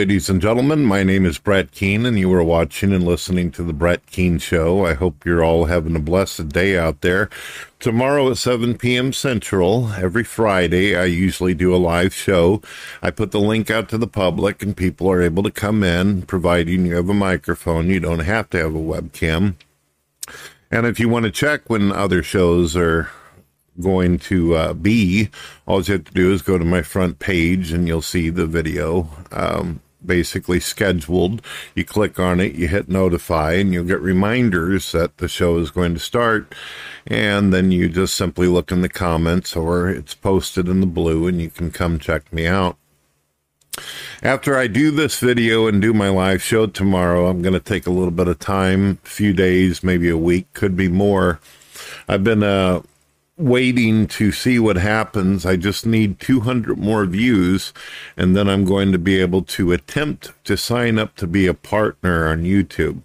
ladies and gentlemen. My name is Brett Keane, and you are watching and listening to The Brett Keane Show. I hope you're all having a blessed day out there. Tomorrow at 7 p.m. Central, every Friday, I usually do a live show. I put the link out to the public, and people are able to come in, providing you have a microphone. You don't have to have a webcam. And if you want to check when other shows are going to uh, be, all you have to do is go to my front page and you'll see the video um, basically scheduled. You click on it, you hit notify, and you'll get reminders that the show is going to start. And then you just simply look in the comments or it's posted in the blue and you can come check me out. After I do this video and do my live show tomorrow, I'm going to take a little bit of time, a few days, maybe a week, could be more. I've been uh, waiting to see what happens. I just need 200 more views, and then I'm going to be able to attempt to sign up to be a partner on YouTube.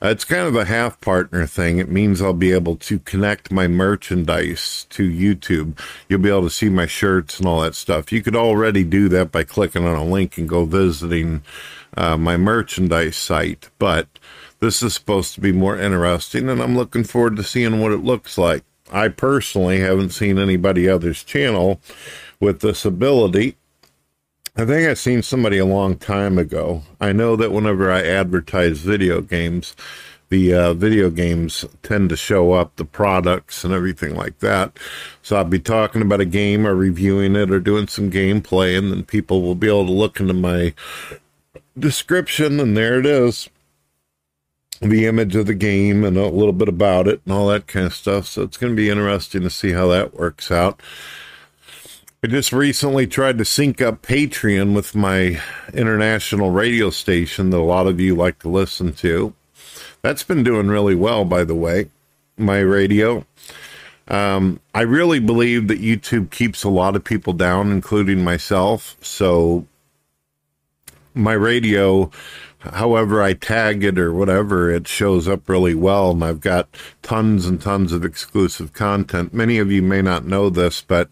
Uh, it's kind of a half partner thing. It means I'll be able to connect my merchandise to YouTube. You'll be able to see my shirts and all that stuff. You could already do that by clicking on a link and go visiting uh, my merchandise site, but this is supposed to be more interesting, and I'm looking forward to seeing what it looks like. I personally haven't seen anybody else's channel with this ability. I think I've seen somebody a long time ago. I know that whenever I advertise video games, the uh, video games tend to show up, the products and everything like that. So I'll be talking about a game or reviewing it or doing some gameplay, and then people will be able to look into my description, and there it is the image of the game and a little bit about it and all that kind of stuff. So it's going to be interesting to see how that works out. I just recently tried to sync up Patreon with my international radio station that a lot of you like to listen to. That's been doing really well, by the way, my radio. Um, I really believe that YouTube keeps a lot of people down, including myself. So my radio however I tag it or whatever, it shows up really well. And I've got tons and tons of exclusive content. Many of you may not know this, but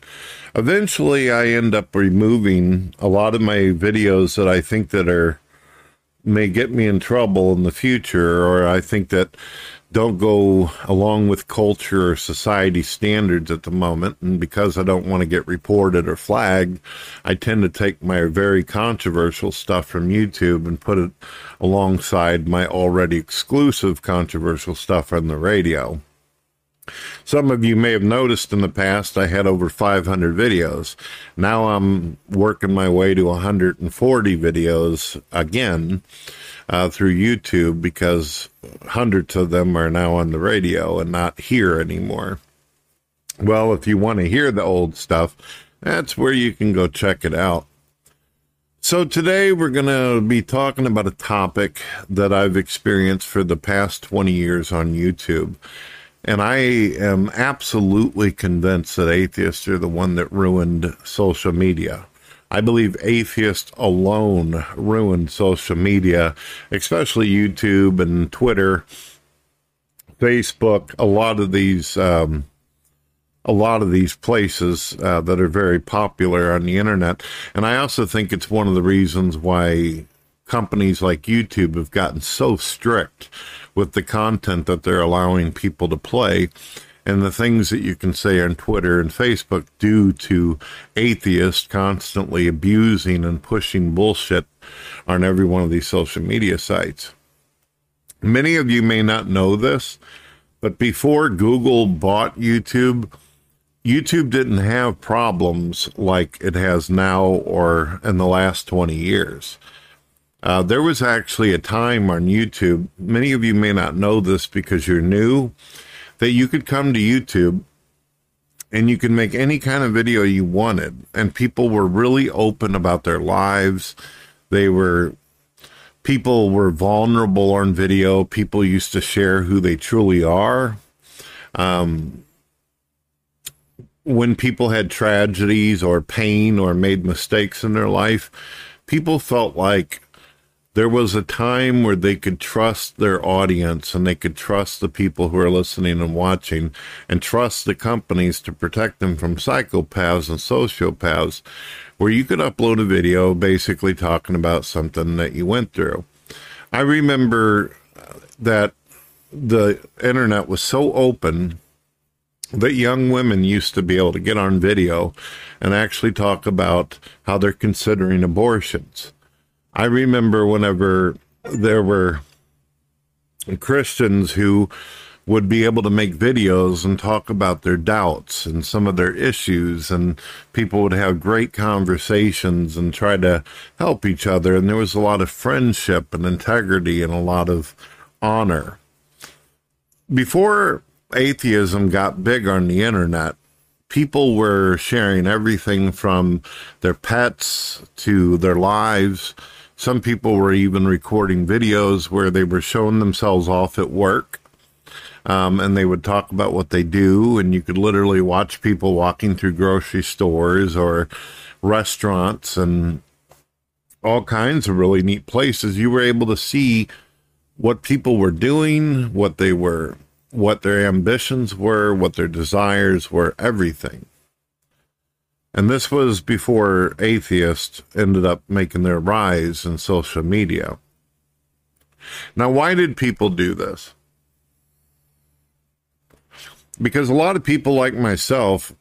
eventually I end up removing a lot of my videos that I think that are may get me in trouble in the future, or I think that don't go along with culture or society standards at the moment. And because I don't want to get reported or flagged, I tend to take my very controversial stuff from YouTube and put it alongside my already exclusive controversial stuff on the radio. Some of you may have noticed in the past I had over 500 videos. Now I'm working my way to 140 videos again uh, through YouTube because hundreds of them are now on the radio and not here anymore. Well, if you want to hear the old stuff, that's where you can go check it out. So, today we're going to be talking about a topic that I've experienced for the past 20 years on YouTube. And I am absolutely convinced that atheists are the one that ruined social media. I believe atheists alone ruined social media, especially YouTube and Twitter, Facebook. A lot of these, um, a lot of these places uh, that are very popular on the internet, and I also think it's one of the reasons why companies like YouTube have gotten so strict with the content that they're allowing people to play and the things that you can say on Twitter and Facebook due to atheists constantly abusing and pushing bullshit on every one of these social media sites. Many of you may not know this, but before Google bought YouTube, YouTube didn't have problems like it has now or in the last 20 years. Uh, there was actually a time on YouTube, many of you may not know this because you're new, that you could come to YouTube and you could make any kind of video you wanted. And people were really open about their lives. They were, people were vulnerable on video. People used to share who they truly are. Um, when people had tragedies or pain or made mistakes in their life, people felt like there was a time where they could trust their audience and they could trust the people who are listening and watching and trust the companies to protect them from psychopaths and sociopaths, where you could upload a video basically talking about something that you went through. I remember that the internet was so open that young women used to be able to get on video and actually talk about how they're considering abortions I remember whenever there were Christians who would be able to make videos and talk about their doubts and some of their issues and people would have great conversations and try to help each other and there was a lot of friendship and integrity and a lot of honor. Before atheism got big on the internet people were sharing everything from their pets to their lives some people were even recording videos where they were showing themselves off at work. Um, and they would talk about what they do, and you could literally watch people walking through grocery stores or restaurants and all kinds of really neat places. You were able to see what people were doing, what they were, what their ambitions were, what their desires were, everything. And this was before atheists ended up making their rise in social media. Now, why did people do this? Because a lot of people like myself,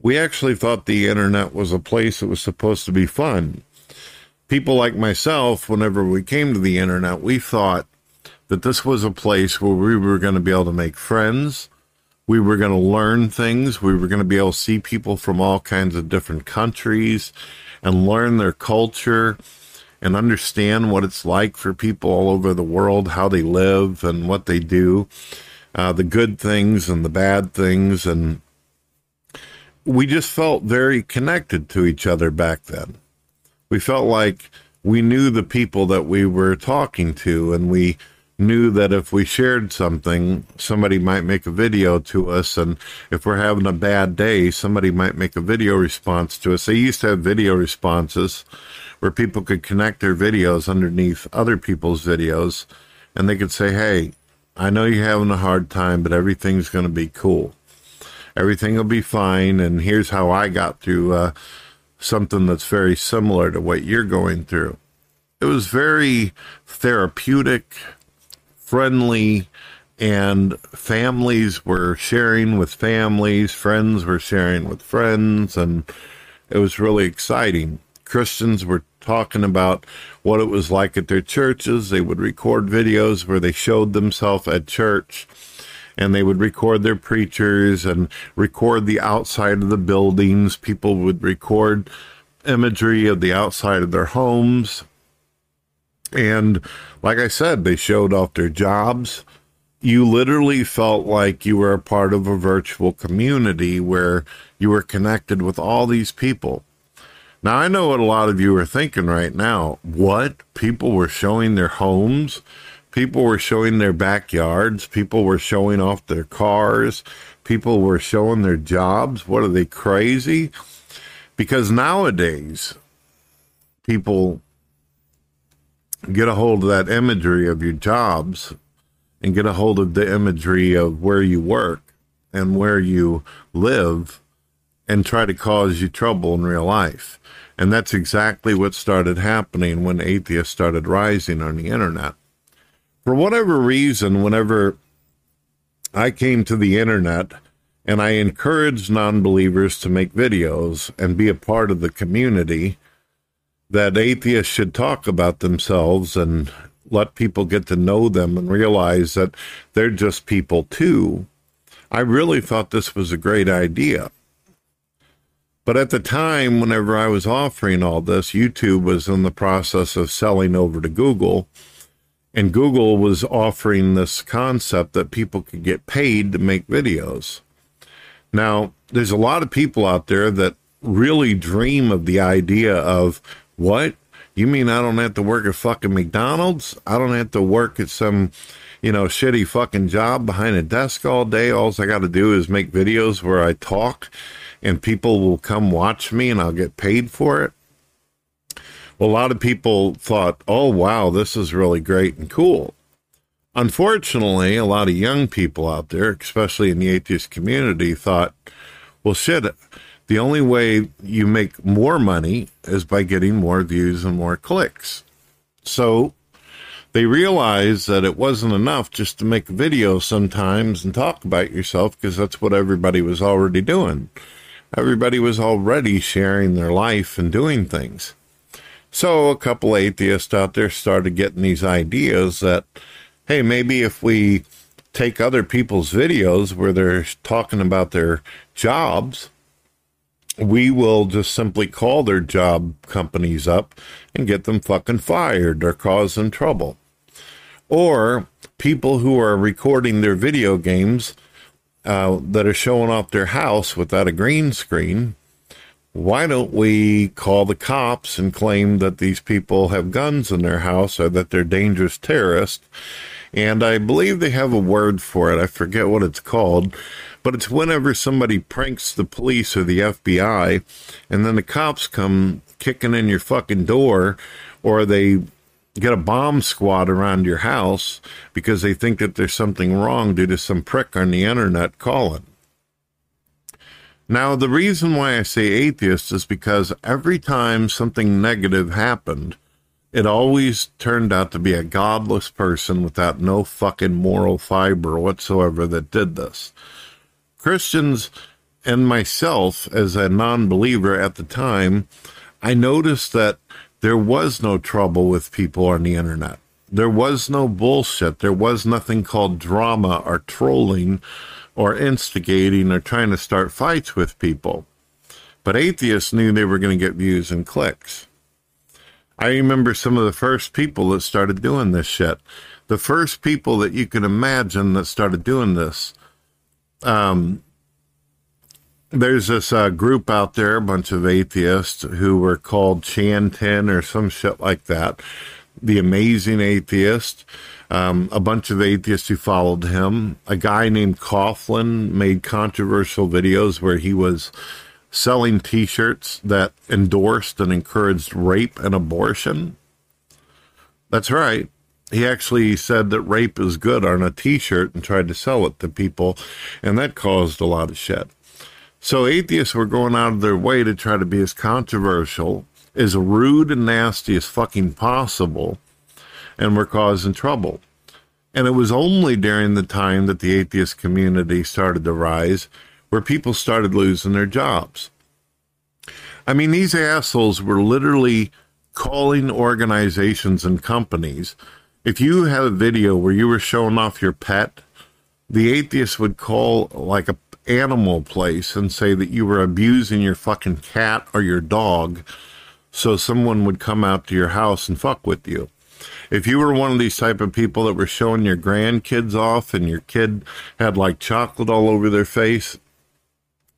we actually thought the internet was a place that was supposed to be fun. People like myself, whenever we came to the internet, we thought that this was a place where we were going to be able to make friends, we were going to learn things. We were going to be able to see people from all kinds of different countries and learn their culture and understand what it's like for people all over the world, how they live and what they do, uh, the good things and the bad things. And we just felt very connected to each other back then. We felt like we knew the people that we were talking to and we knew that if we shared something, somebody might make a video to us. And if we're having a bad day, somebody might make a video response to us. They used to have video responses where people could connect their videos underneath other people's videos and they could say, Hey, I know you're having a hard time, but everything's going to be cool. Everything will be fine. And here's how I got through uh, something that's very similar to what you're going through. It was very therapeutic friendly and families were sharing with families, friends were sharing with friends, and it was really exciting. Christians were talking about what it was like at their churches. They would record videos where they showed themselves at church and they would record their preachers and record the outside of the buildings. People would record imagery of the outside of their homes. And like I said, they showed off their jobs. You literally felt like you were a part of a virtual community where you were connected with all these people. Now, I know what a lot of you are thinking right now. What? People were showing their homes. People were showing their backyards. People were showing off their cars. People were showing their jobs. What are they crazy? Because nowadays, people get a hold of that imagery of your jobs and get a hold of the imagery of where you work and where you live and try to cause you trouble in real life. And that's exactly what started happening when atheists started rising on the internet. For whatever reason, whenever I came to the internet and I encouraged non believers to make videos and be a part of the community, that atheists should talk about themselves and let people get to know them and realize that they're just people too. I really thought this was a great idea. But at the time, whenever I was offering all this, YouTube was in the process of selling over to Google. And Google was offering this concept that people could get paid to make videos. Now, there's a lot of people out there that really dream of the idea of what you mean I don't have to work at fucking McDonald's? I don't have to work at some, you know, shitty fucking job behind a desk all day. All I got to do is make videos where I talk and people will come watch me and I'll get paid for it. Well, a lot of people thought, oh, wow, this is really great and cool. Unfortunately, a lot of young people out there, especially in the atheist community, thought, well, shit, the only way you make more money is by getting more views and more clicks. So they realized that it wasn't enough just to make a video sometimes and talk about yourself because that's what everybody was already doing. Everybody was already sharing their life and doing things. So a couple atheists out there started getting these ideas that hey, maybe if we take other people's videos where they're talking about their jobs, we will just simply call their job companies up and get them fucking fired or cause them trouble. Or people who are recording their video games uh, that are showing off their house without a green screen. Why don't we call the cops and claim that these people have guns in their house or that they're dangerous terrorists and I believe they have a word for it. I forget what it's called, but it's whenever somebody pranks the police or the FBI, and then the cops come kicking in your fucking door, or they get a bomb squad around your house because they think that there's something wrong due to some prick on the internet calling. Now, the reason why I say atheist is because every time something negative happened, it always turned out to be a godless person without no fucking moral fiber whatsoever that did this. Christians and myself, as a non believer at the time, I noticed that there was no trouble with people on the internet. There was no bullshit. There was nothing called drama or trolling or instigating or trying to start fights with people. But atheists knew they were going to get views and clicks. I remember some of the first people that started doing this shit. The first people that you can imagine that started doing this. Um, there's this uh, group out there, a bunch of atheists who were called Chantin or some shit like that. The Amazing Atheist. Um, a bunch of atheists who followed him. A guy named Coughlin made controversial videos where he was selling t shirts that endorsed and encouraged rape and abortion. That's right. He actually said that rape is good on a t shirt and tried to sell it to people, and that caused a lot of shit. So atheists were going out of their way to try to be as controversial, as rude and nasty as fucking possible, and were causing trouble. And it was only during the time that the atheist community started to rise where people started losing their jobs. I mean, these assholes were literally calling organizations and companies. If you had a video where you were showing off your pet, the atheist would call like a animal place and say that you were abusing your fucking cat or your dog so someone would come out to your house and fuck with you if you were one of these type of people that were showing your grandkids off and your kid had like chocolate all over their face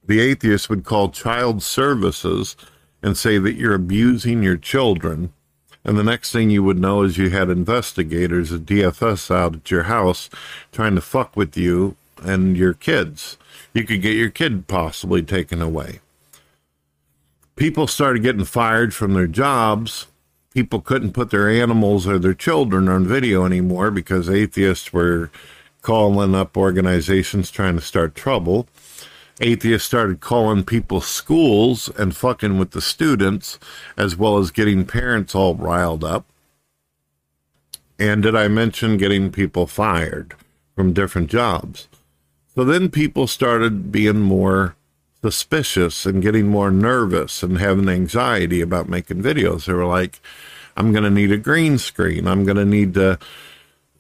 the atheist would call child services and say that you're abusing your children. And the next thing you would know is you had investigators at DFS out at your house trying to fuck with you and your kids. You could get your kid possibly taken away. People started getting fired from their jobs. People couldn't put their animals or their children on video anymore because atheists were calling up organizations trying to start trouble atheists started calling people schools and fucking with the students, as well as getting parents all riled up. And did I mention getting people fired from different jobs? So then people started being more suspicious and getting more nervous and having anxiety about making videos. They were like, I'm going to need a green screen. I'm going to need to,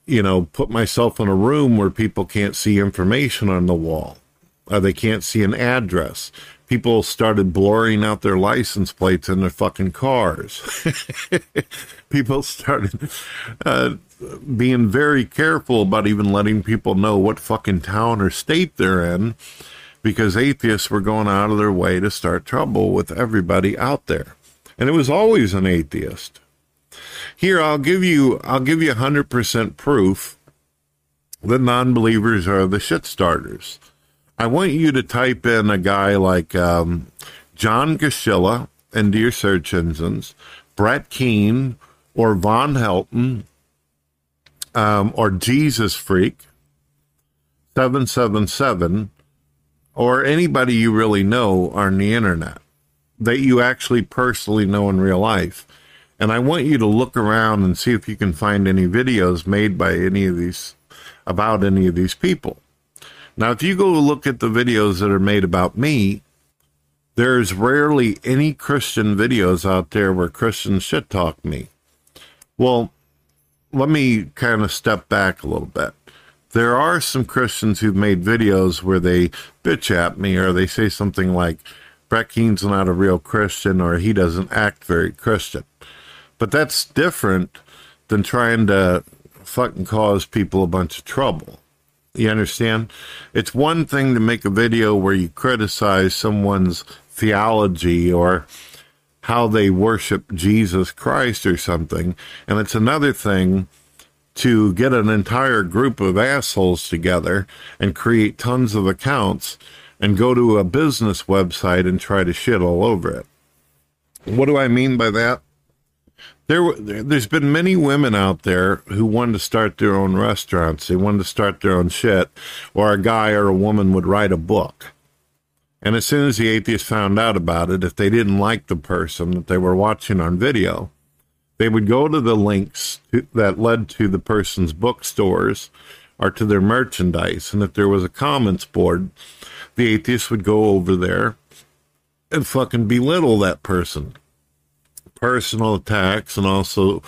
you know, put myself in a room where people can't see information on the wall uh, they can't see an address. People started blurring out their license plates in their fucking cars. people started uh, being very careful about even letting people know what fucking town or state they're in because atheists were going out of their way to start trouble with everybody out there. And it was always an atheist. Here, I'll give you, I'll give you 100% proof that non-believers are the shit starters. I want you to type in a guy like um, John Gashilla into your search engines, Brett Keane or Von Helton um, or Jesus Freak 777 or anybody you really know on the internet that you actually personally know in real life. And I want you to look around and see if you can find any videos made by any of these about any of these people. Now, if you go look at the videos that are made about me, there's rarely any Christian videos out there where Christians shit talk me. Well, let me kind of step back a little bit. There are some Christians who've made videos where they bitch at me or they say something like, Brett Keane's not a real Christian or he doesn't act very Christian. But that's different than trying to fucking cause people a bunch of trouble. You understand? It's one thing to make a video where you criticize someone's theology or how they worship Jesus Christ or something, and it's another thing to get an entire group of assholes together and create tons of accounts and go to a business website and try to shit all over it. What do I mean by that? There, there's been many women out there who wanted to start their own restaurants. They wanted to start their own shit, or a guy or a woman would write a book. And as soon as the atheist found out about it, if they didn't like the person that they were watching on video, they would go to the links to, that led to the person's bookstores or to their merchandise. And if there was a comments board, the atheist would go over there and fucking belittle that person. Personal attacks and also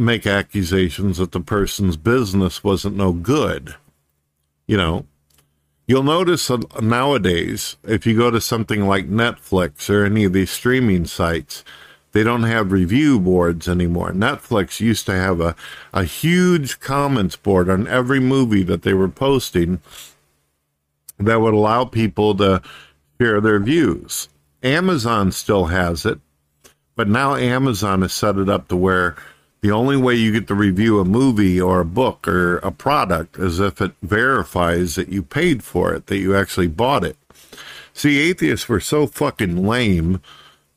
make accusations that the person's business wasn't no good. You know, you'll notice nowadays, if you go to something like Netflix or any of these streaming sites, they don't have review boards anymore. Netflix used to have a, a huge comments board on every movie that they were posting that would allow people to share their views. Amazon still has it, but now Amazon has set it up to where the only way you get to review a movie or a book or a product is if it verifies that you paid for it, that you actually bought it. See, atheists were so fucking lame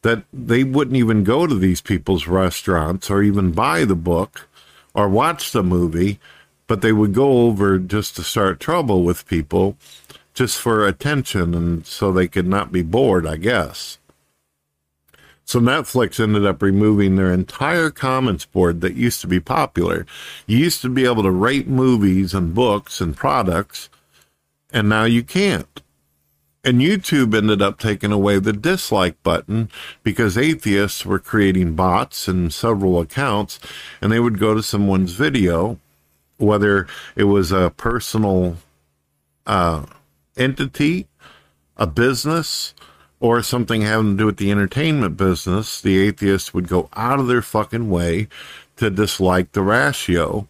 that they wouldn't even go to these people's restaurants or even buy the book or watch the movie, but they would go over just to start trouble with people just for attention and so they could not be bored, I guess. So Netflix ended up removing their entire comments board that used to be popular. You used to be able to rate movies and books and products, and now you can't. And YouTube ended up taking away the dislike button because atheists were creating bots and several accounts and they would go to someone's video, whether it was a personal uh, entity, a business, or something having to do with the entertainment business, the atheists would go out of their fucking way to dislike the ratio.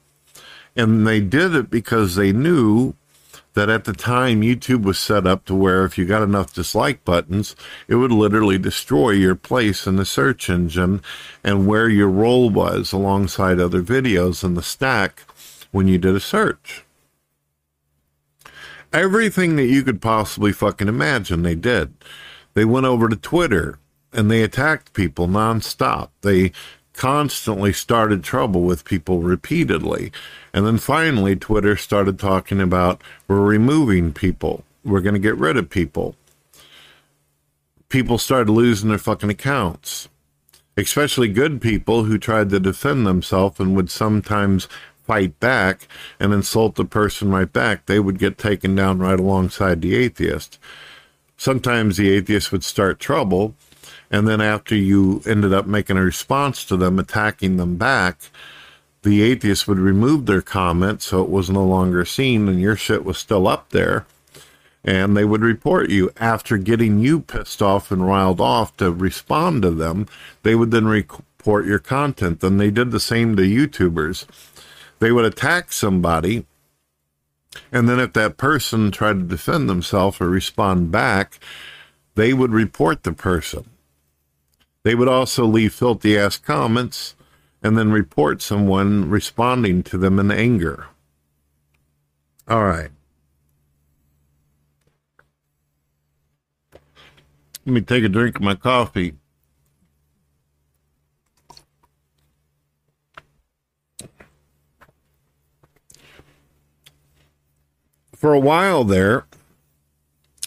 And they did it because they knew that at the time YouTube was set up to where if you got enough dislike buttons, it would literally destroy your place in the search engine and where your role was alongside other videos in the stack when you did a search. Everything that you could possibly fucking imagine, they did. They went over to Twitter and they attacked people nonstop. They constantly started trouble with people repeatedly. And then finally, Twitter started talking about we're removing people, we're going to get rid of people. People started losing their fucking accounts, especially good people who tried to defend themselves and would sometimes fight back and insult the person right back. They would get taken down right alongside the atheist. Sometimes the atheist would start trouble and then after you ended up making a response to them, attacking them back, the atheists would remove their comment so it was no longer seen and your shit was still up there. And they would report you after getting you pissed off and riled off to respond to them. They would then report your content. And they did the same to YouTubers. They would attack somebody And then if that person tried to defend themselves or respond back, they would report the person. They would also leave filthy ass comments and then report someone responding to them in anger. All right. Let me take a drink of my coffee. For a while there,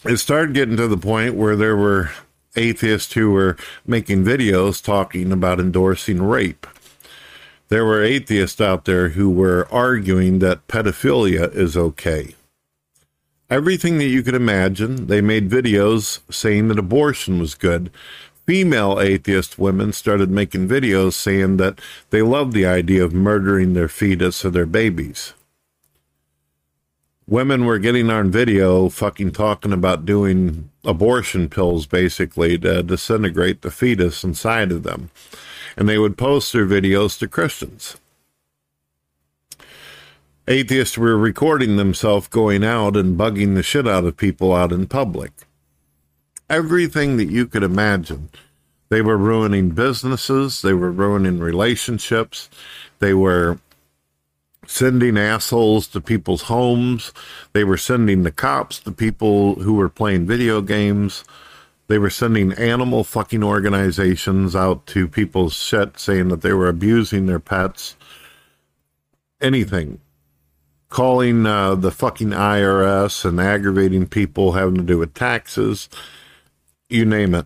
it started getting to the point where there were atheists who were making videos talking about endorsing rape. There were atheists out there who were arguing that pedophilia is okay. Everything that you could imagine, they made videos saying that abortion was good. Female atheist women started making videos saying that they loved the idea of murdering their fetus or their babies women were getting on video fucking talking about doing abortion pills basically to disintegrate the fetus inside of them. And they would post their videos to Christians. Atheists were recording themselves going out and bugging the shit out of people out in public. Everything that you could imagine. They were ruining businesses, they were ruining relationships, they were sending assholes to people's homes. They were sending the cops to people who were playing video games. They were sending animal fucking organizations out to people's shit saying that they were abusing their pets. Anything. Calling uh, the fucking IRS and aggravating people having to do with taxes. You name it.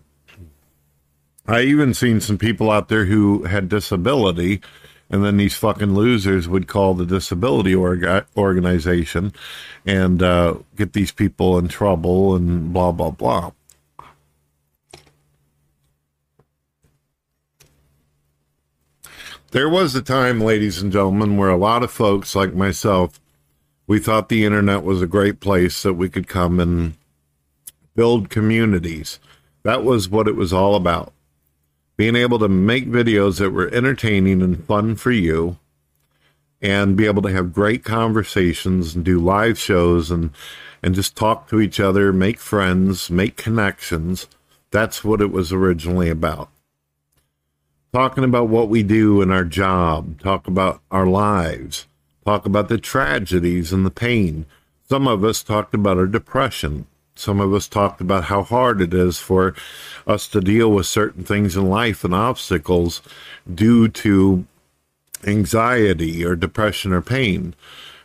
I even seen some people out there who had disability and then these fucking losers would call the disability orga- organization and uh, get these people in trouble and blah blah blah. There was a time, ladies and gentlemen, where a lot of folks like myself, we thought the internet was a great place that we could come and build communities. That was what it was all about being able to make videos that were entertaining and fun for you and be able to have great conversations and do live shows and and just talk to each other, make friends, make connections. That's what it was originally about. Talking about what we do in our job, talk about our lives, talk about the tragedies and the pain. Some of us talked about our depression. Some of us talked about how hard it is for us to deal with certain things in life and obstacles due to anxiety or depression or pain.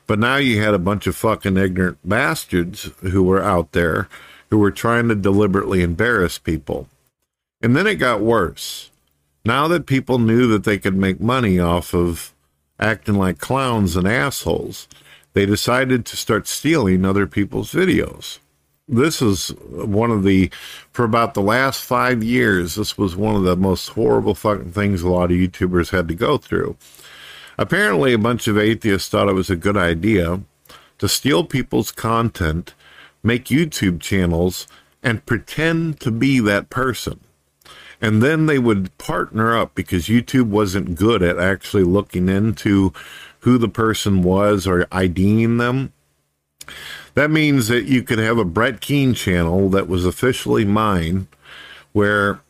But now you had a bunch of fucking ignorant bastards who were out there who were trying to deliberately embarrass people. And then it got worse. Now that people knew that they could make money off of acting like clowns and assholes, they decided to start stealing other people's videos this is one of the for about the last five years this was one of the most horrible fucking things a lot of youtubers had to go through. Apparently a bunch of atheists thought it was a good idea to steal people's content make youtube channels and pretend to be that person. And then they would partner up because youtube wasn't good at actually looking into who the person was or IDing them that means that you could have a Brett Keane channel that was officially mine where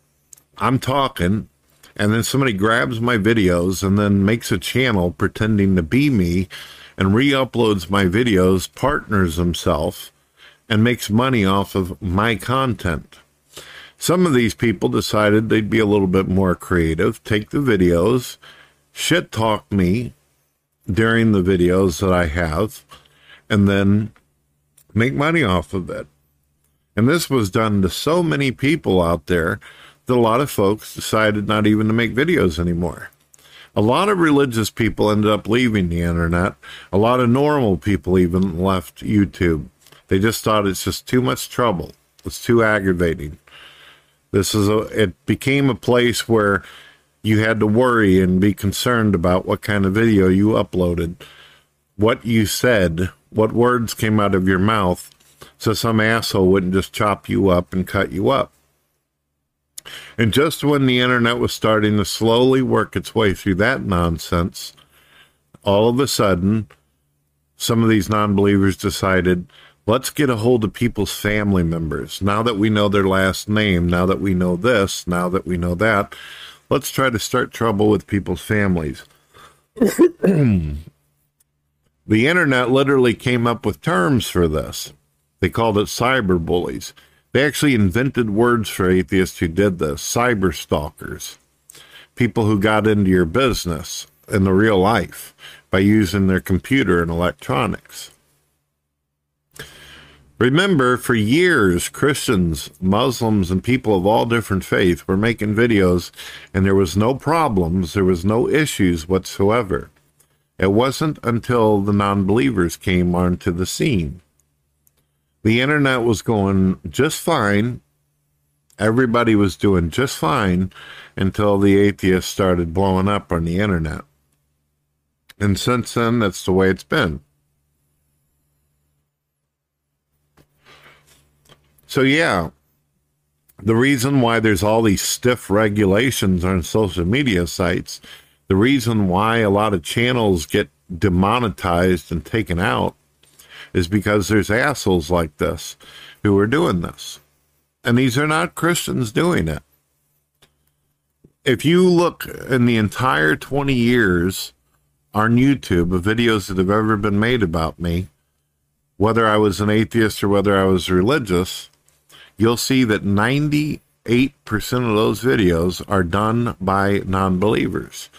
I'm talking and then somebody grabs my videos and then makes a channel pretending to be me and re-uploads my videos, partners himself, and makes money off of my content. Some of these people decided they'd be a little bit more creative, take the videos, shit talk me during the videos that I have, and then make money off of it. And this was done to so many people out there that a lot of folks decided not even to make videos anymore. A lot of religious people ended up leaving the internet. A lot of normal people even left YouTube. They just thought it's just too much trouble. It's too aggravating. This is a, it became a place where you had to worry and be concerned about what kind of video you uploaded, what you said, what words came out of your mouth so some asshole wouldn't just chop you up and cut you up. And just when the internet was starting to slowly work its way through that nonsense, all of a sudden, some of these non believers decided, let's get a hold of people's family members. Now that we know their last name, now that we know this, now that we know that, let's try to start trouble with people's families. the internet literally came up with terms for this. They called it cyber bullies. They actually invented words for atheists who did this cyber stalkers, people who got into your business in the real life by using their computer and electronics. Remember, for years, Christians, Muslims, and people of all different faiths were making videos, and there was no problems, there was no issues whatsoever. It wasn't until the non believers came onto the scene the internet was going just fine. Everybody was doing just fine until the atheists started blowing up on the internet. And since then, that's the way it's been. So, yeah, the reason why there's all these stiff regulations on social media sites, the reason why a lot of channels get demonetized and taken out is because there's assholes like this who are doing this. And these are not Christians doing it. If you look in the entire 20 years on YouTube of videos that have ever been made about me, whether I was an atheist or whether I was religious, you'll see that 98% of those videos are done by non believers.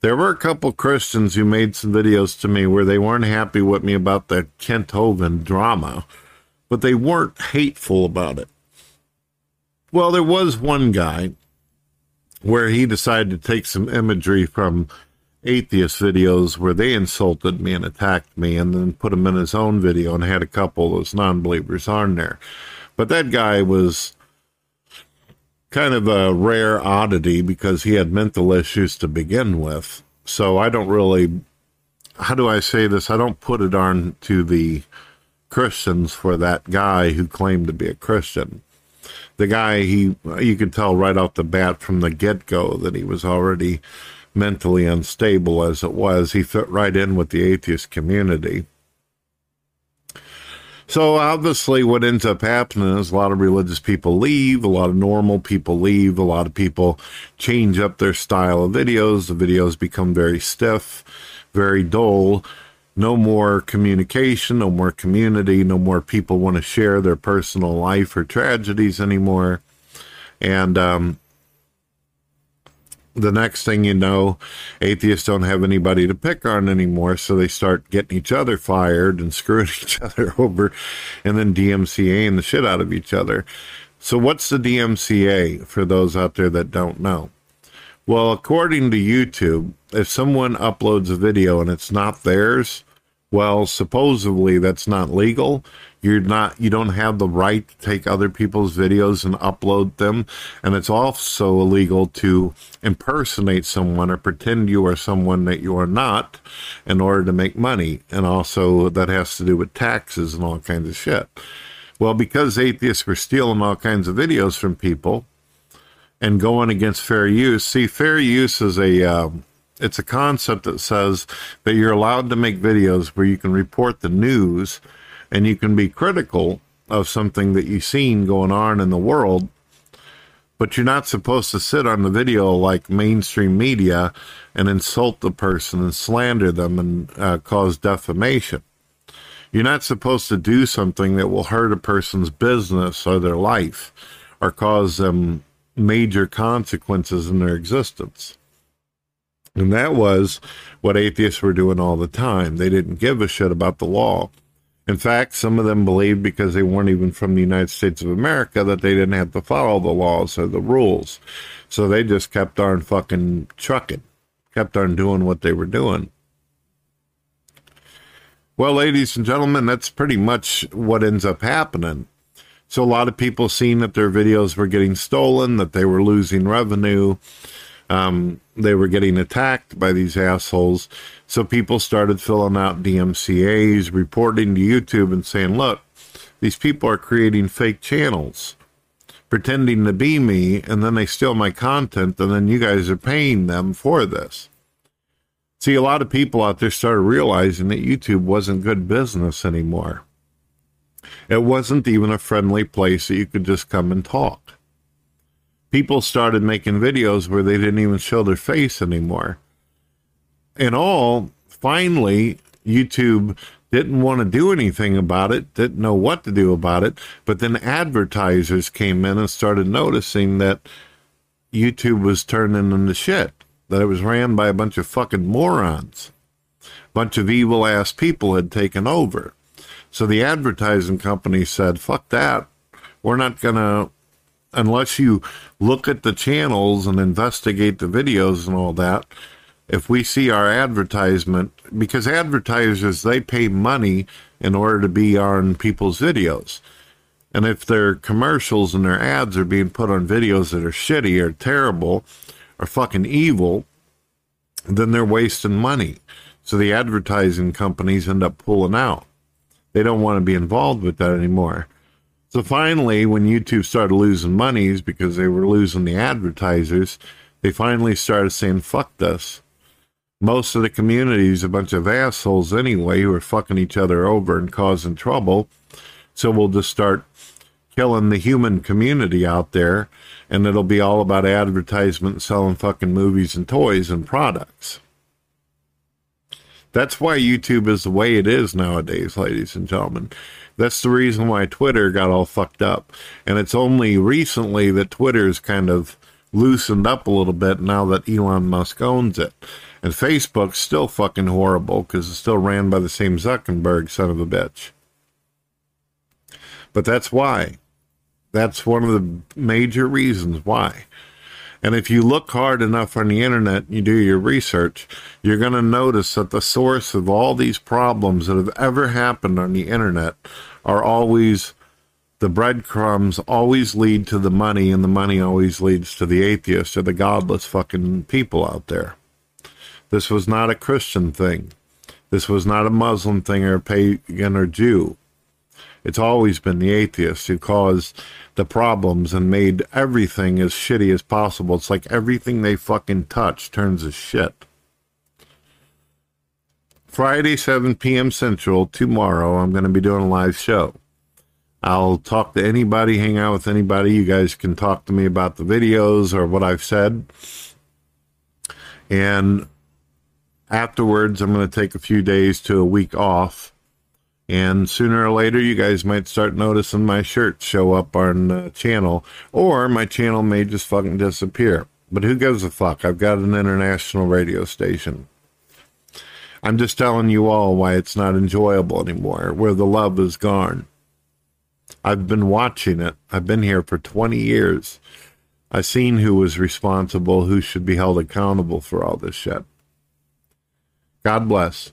There were a couple Christians who made some videos to me where they weren't happy with me about the Kent Hovind drama, but they weren't hateful about it. Well, there was one guy where he decided to take some imagery from atheist videos where they insulted me and attacked me and then put them in his own video and had a couple of those non believers on there. But that guy was kind of a rare oddity because he had mental issues to begin with. So I don't really, how do I say this? I don't put it on to the Christians for that guy who claimed to be a Christian. The guy, he, you could tell right off the bat from the get go that he was already mentally unstable as it was. He fit right in with the atheist community. So obviously, what ends up happening is a lot of religious people leave, a lot of normal people leave, a lot of people change up their style of videos. The videos become very stiff, very dull. No more communication, no more community, no more people want to share their personal life or tragedies anymore. And um, the next thing you know, atheists don't have anybody to pick on anymore, so they start getting each other fired and screwing each other over, and then DMCAing the shit out of each other. So, what's the DMCA for those out there that don't know? Well, according to YouTube, if someone uploads a video and it's not theirs, well, supposedly that's not legal, you're not you don't have the right to take other people's videos and upload them. And it's also illegal to impersonate someone or pretend you are someone that you are not in order to make money. And also that has to do with taxes and all kinds of shit. Well because atheists were stealing all kinds of videos from people and going against fair use see fair use is a um, it's a concept that says that you're allowed to make videos where you can report the news and you can be critical of something that you've seen going on in the world, but you're not supposed to sit on the video like mainstream media and insult the person and slander them and uh, cause defamation. You're not supposed to do something that will hurt a person's business or their life or cause them major consequences in their existence. And that was what atheists were doing all the time. They didn't give a shit about the law. In fact, some of them believed because they weren't even from the United States of America that they didn't have to follow the laws or the rules. So they just kept on fucking trucking, kept on doing what they were doing. Well, ladies and gentlemen, that's pretty much what ends up happening. So a lot of people seeing that their videos were getting stolen, that they were losing revenue, um, they were getting attacked by these assholes. So people started filling out DMCAs, reporting to YouTube and saying, look, these people are creating fake channels, pretending to be me, and then they steal my content, and then you guys are paying them for this. See, a lot of people out there started realizing that YouTube wasn't good business anymore. It wasn't even a friendly place that you could just come and talk. People started making videos where they didn't even show their face anymore. In all, finally, YouTube didn't want to do anything about it, didn't know what to do about it. But then advertisers came in and started noticing that YouTube was turning into shit, that it was ran by a bunch of fucking morons. A bunch of evil ass people had taken over. So the advertising company said, fuck that. We're not going to, unless you look at the channels and investigate the videos and all that, if we see our advertisement, because advertisers, they pay money in order to be on people's videos. And if their commercials and their ads are being put on videos that are shitty or terrible or fucking evil, then they're wasting money. So the advertising companies end up pulling out. They don't want to be involved with that anymore. So finally, when YouTube started losing monies because they were losing the advertisers, they finally started saying, fuck this most of the community is a bunch of assholes anyway who are fucking each other over and causing trouble. So we'll just start killing the human community out there, and it'll be all about advertisement, selling fucking movies and toys and products. That's why YouTube is the way it is nowadays, ladies and gentlemen. That's the reason why Twitter got all fucked up. And it's only recently that Twitter's kind of loosened up a little bit now that Elon Musk owns it. And Facebook's still fucking horrible because it's still ran by the same Zuckerberg son of a bitch. But that's why. That's one of the major reasons why. And if you look hard enough on the internet, and you do your research, you're going to notice that the source of all these problems that have ever happened on the internet are always the breadcrumbs always lead to the money, and the money always leads to the atheists or the godless fucking people out there. This was not a Christian thing. This was not a Muslim thing or a pagan or Jew. It's always been the atheists who caused the problems and made everything as shitty as possible. It's like everything they fucking touch turns to shit. Friday, 7 p.m. Central, tomorrow, I'm going to be doing a live show. I'll talk to anybody, hang out with anybody. You guys can talk to me about the videos or what I've said. And afterwards, I'm going to take a few days to a week off. And sooner or later, you guys might start noticing my shirts show up on the channel, or my channel may just fucking disappear. But who gives a fuck? I've got an international radio station. I'm just telling you all why it's not enjoyable anymore, where the love is gone. I've been watching it. I've been here for 20 years. I've seen who was responsible, who should be held accountable for all this shit. God bless.